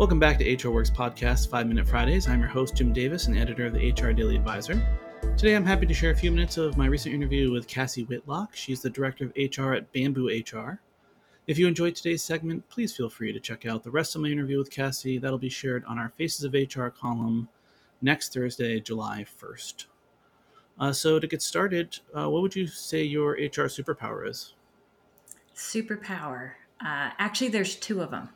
Welcome back to HR Works Podcast, Five Minute Fridays. I'm your host, Jim Davis, and editor of the HR Daily Advisor. Today, I'm happy to share a few minutes of my recent interview with Cassie Whitlock. She's the director of HR at Bamboo HR. If you enjoyed today's segment, please feel free to check out the rest of my interview with Cassie. That'll be shared on our Faces of HR column next Thursday, July 1st. Uh, so, to get started, uh, what would you say your HR superpower is? Superpower. Uh, actually, there's two of them.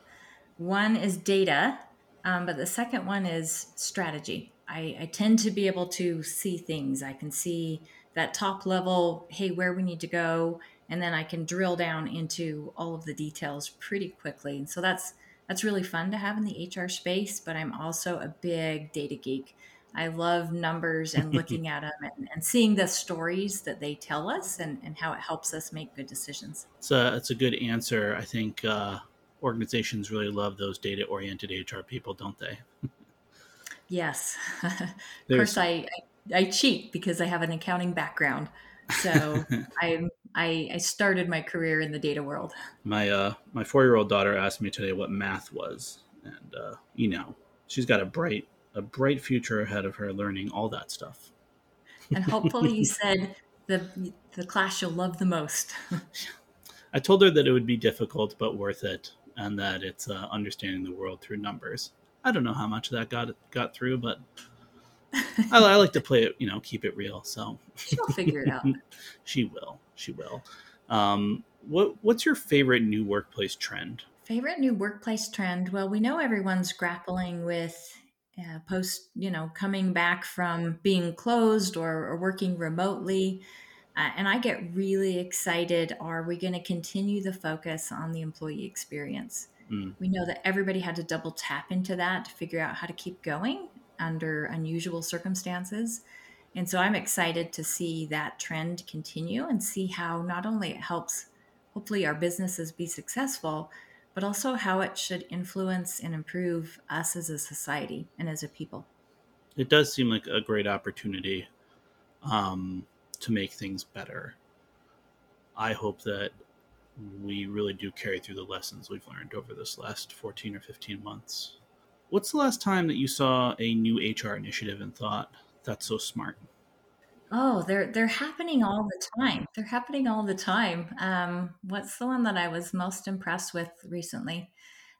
One is data, um, but the second one is strategy. I, I tend to be able to see things. I can see that top level, hey, where we need to go, and then I can drill down into all of the details pretty quickly. And so that's that's really fun to have in the HR space. But I'm also a big data geek. I love numbers and looking at them and, and, seeing the stories that they tell us and, and how it helps us make good decisions. It's a, it's a good answer. I think uh, organizations really love those data oriented HR people, don't they? yes. of course, I, I, I cheat because I have an accounting background. So I, I I started my career in the data world. My uh my four year old daughter asked me today what math was, and uh, you know she's got a bright a bright future ahead of her learning all that stuff. And hopefully, you said the the class you'll love the most. I told her that it would be difficult but worth it and that it's uh, understanding the world through numbers. I don't know how much that got got through, but I, I, like to play it, you know, keep it real. So she'll figure it out. she will. She will. Um, what What's your favorite new workplace trend? Favorite new workplace trend? Well, we know everyone's grappling with uh, post, you know, coming back from being closed or, or working remotely. Uh, and I get really excited. Are we going to continue the focus on the employee experience? Mm. We know that everybody had to double tap into that to figure out how to keep going under unusual circumstances. And so I'm excited to see that trend continue and see how not only it helps, hopefully, our businesses be successful, but also how it should influence and improve us as a society and as a people. It does seem like a great opportunity. Um, to make things better. I hope that we really do carry through the lessons we've learned over this last 14 or 15 months. What's the last time that you saw a new HR initiative and thought, that's so smart? Oh, they're they're happening all the time. They're happening all the time. Um, what's the one that I was most impressed with recently?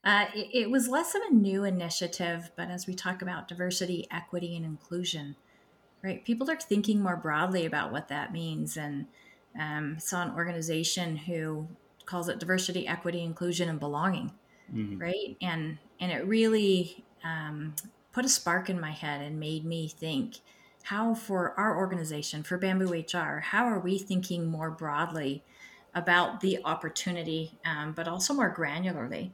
Uh, it, it, was less of a new initiative, but as we talk about diversity, equity, and inclusion, right? People are thinking more broadly about what that means. And um, saw an organization who calls it diversity, equity, inclusion, and belonging, mm-hmm. right? And and it really um, put a spark in my head and made me think how for our organization for bamboo hr how are we thinking more broadly about the opportunity um, but also more granularly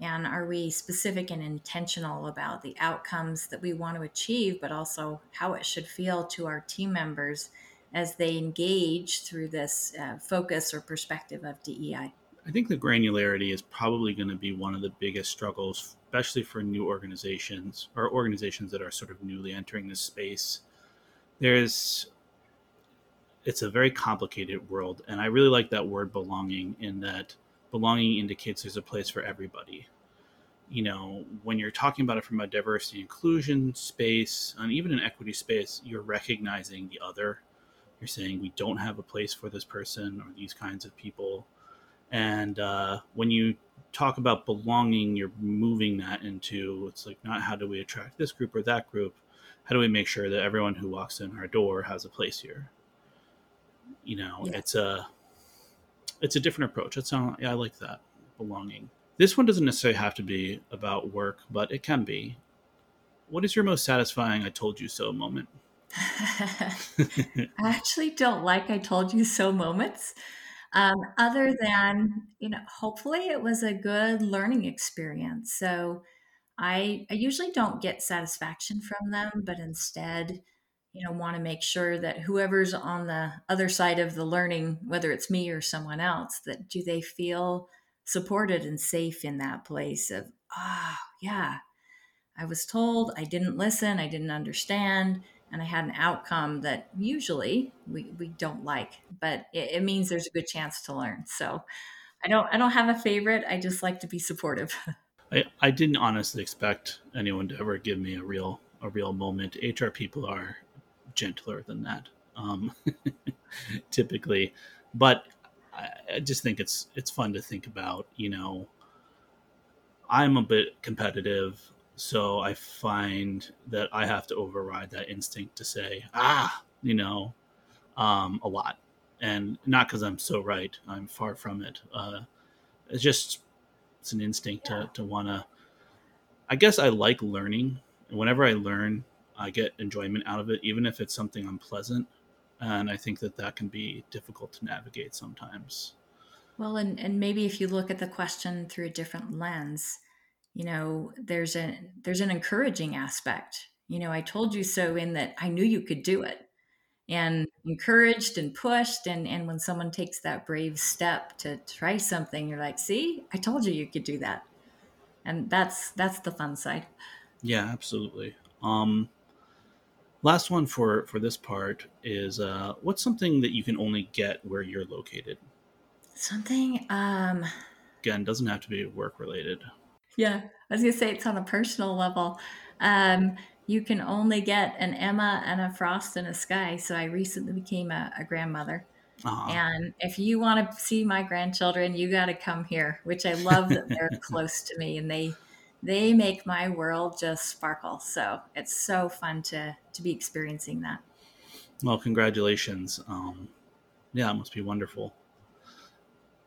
and are we specific and intentional about the outcomes that we want to achieve, but also how it should feel to our team members as they engage through this uh, focus or perspective of DEI? I think the granularity is probably going to be one of the biggest struggles, especially for new organizations or organizations that are sort of newly entering this space. There's it's a very complicated world and i really like that word belonging in that belonging indicates there's a place for everybody. You know, when you're talking about it from a diversity inclusion space and even an equity space, you're recognizing the other. You're saying we don't have a place for this person or these kinds of people. And uh, when you talk about belonging, you're moving that into it's like not how do we attract this group or that group, how do we make sure that everyone who walks in our door has a place here? You know, yeah. it's a it's a different approach. It's not, yeah, I like that belonging. This one doesn't necessarily have to be about work, but it can be. What is your most satisfying "I told you so" moment? I actually don't like "I told you so" moments. Um, other than you know, hopefully it was a good learning experience. So I I usually don't get satisfaction from them, but instead you know want to make sure that whoever's on the other side of the learning whether it's me or someone else that do they feel supported and safe in that place of ah oh, yeah i was told i didn't listen i didn't understand and i had an outcome that usually we, we don't like. But it, it means there's a good chance to learn. So i don't i don't have a favorite i just like to be supportive. I, I didn't honestly expect anyone to ever give me a real a real moment. HR people are gentler than that, um, typically, but I, just think it's it's fun to think about. You know, I'm a bit competitive, so I find that I have to override that instinct to say, ah, you know, um, a lot, and not because I'm so right. I'm far from it. Uh, it's just it's an instinct yeah. to to want to. I guess I like learning. Whenever I learn, I get enjoyment out of it, even if it's something unpleasant. And I think that that can be difficult to navigate sometimes. Well, and, and maybe if you look at the question through a different lens, you know, there's a there's an encouraging aspect. You know, I told you so in that I knew you could do it and encouraged and pushed and and when someone takes that brave step to try something you're like see i told you you could do that and that's that's the fun side yeah absolutely um last one for for this part is uh what's something that you can only get where you're located? Something um again doesn't have to be work related yeah i was gonna say it's on a personal level. Um you can only get an emma and a frost and a sky so i recently became a, a grandmother. And if you want to see my grandchildren you got to come here which i love that they're close to me and they they make my world just sparkle. So it's so fun to to be experiencing that. Well, congratulations. Um, yeah, it must be wonderful.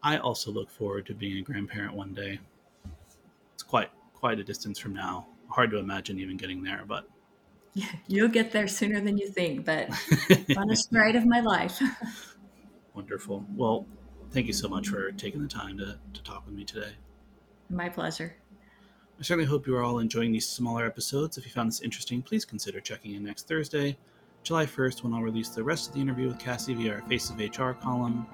I also look forward to being a grandparent one day. It's quite quite a distance from now. Hard to imagine even getting there, but you'll get there sooner than you think. But funnest ride of my life. Wonderful. Well, thank you so much for taking the time to, to talk with me today. My pleasure. I certainly hope you are all enjoying these smaller episodes. If you found this interesting, please consider checking in next Thursday, July 1st, when I'll release the rest of the interview with Cassie via our Face of HR column.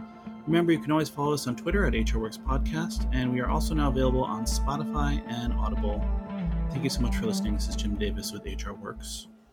Remember, you can always follow us on Twitter at HRWorks Podcast, and we are also now available on Spotify and Audible. Thank you so much for listening. This is Jim Davis with HR Works.